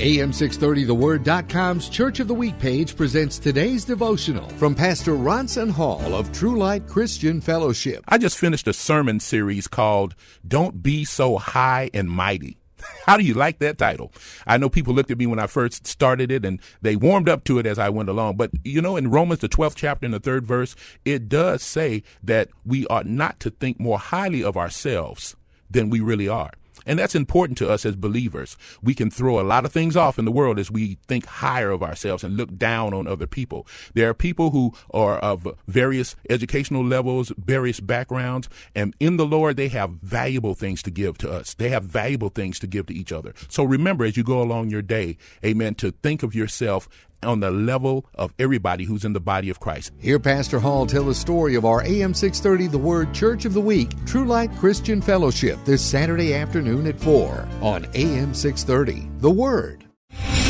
AM630TheWord.com's Church of the Week page presents today's devotional from Pastor Ronson Hall of True Light Christian Fellowship. I just finished a sermon series called Don't Be So High and Mighty. How do you like that title? I know people looked at me when I first started it and they warmed up to it as I went along. But you know, in Romans, the 12th chapter and the third verse, it does say that we ought not to think more highly of ourselves than we really are. And that's important to us as believers. We can throw a lot of things off in the world as we think higher of ourselves and look down on other people. There are people who are of various educational levels, various backgrounds, and in the Lord, they have valuable things to give to us. They have valuable things to give to each other. So remember as you go along your day, amen, to think of yourself on the level of everybody who's in the body of Christ. Hear Pastor Hall tell the story of our AM 630 The Word Church of the Week, True Light Christian Fellowship, this Saturday afternoon at 4 on AM 630 The Word.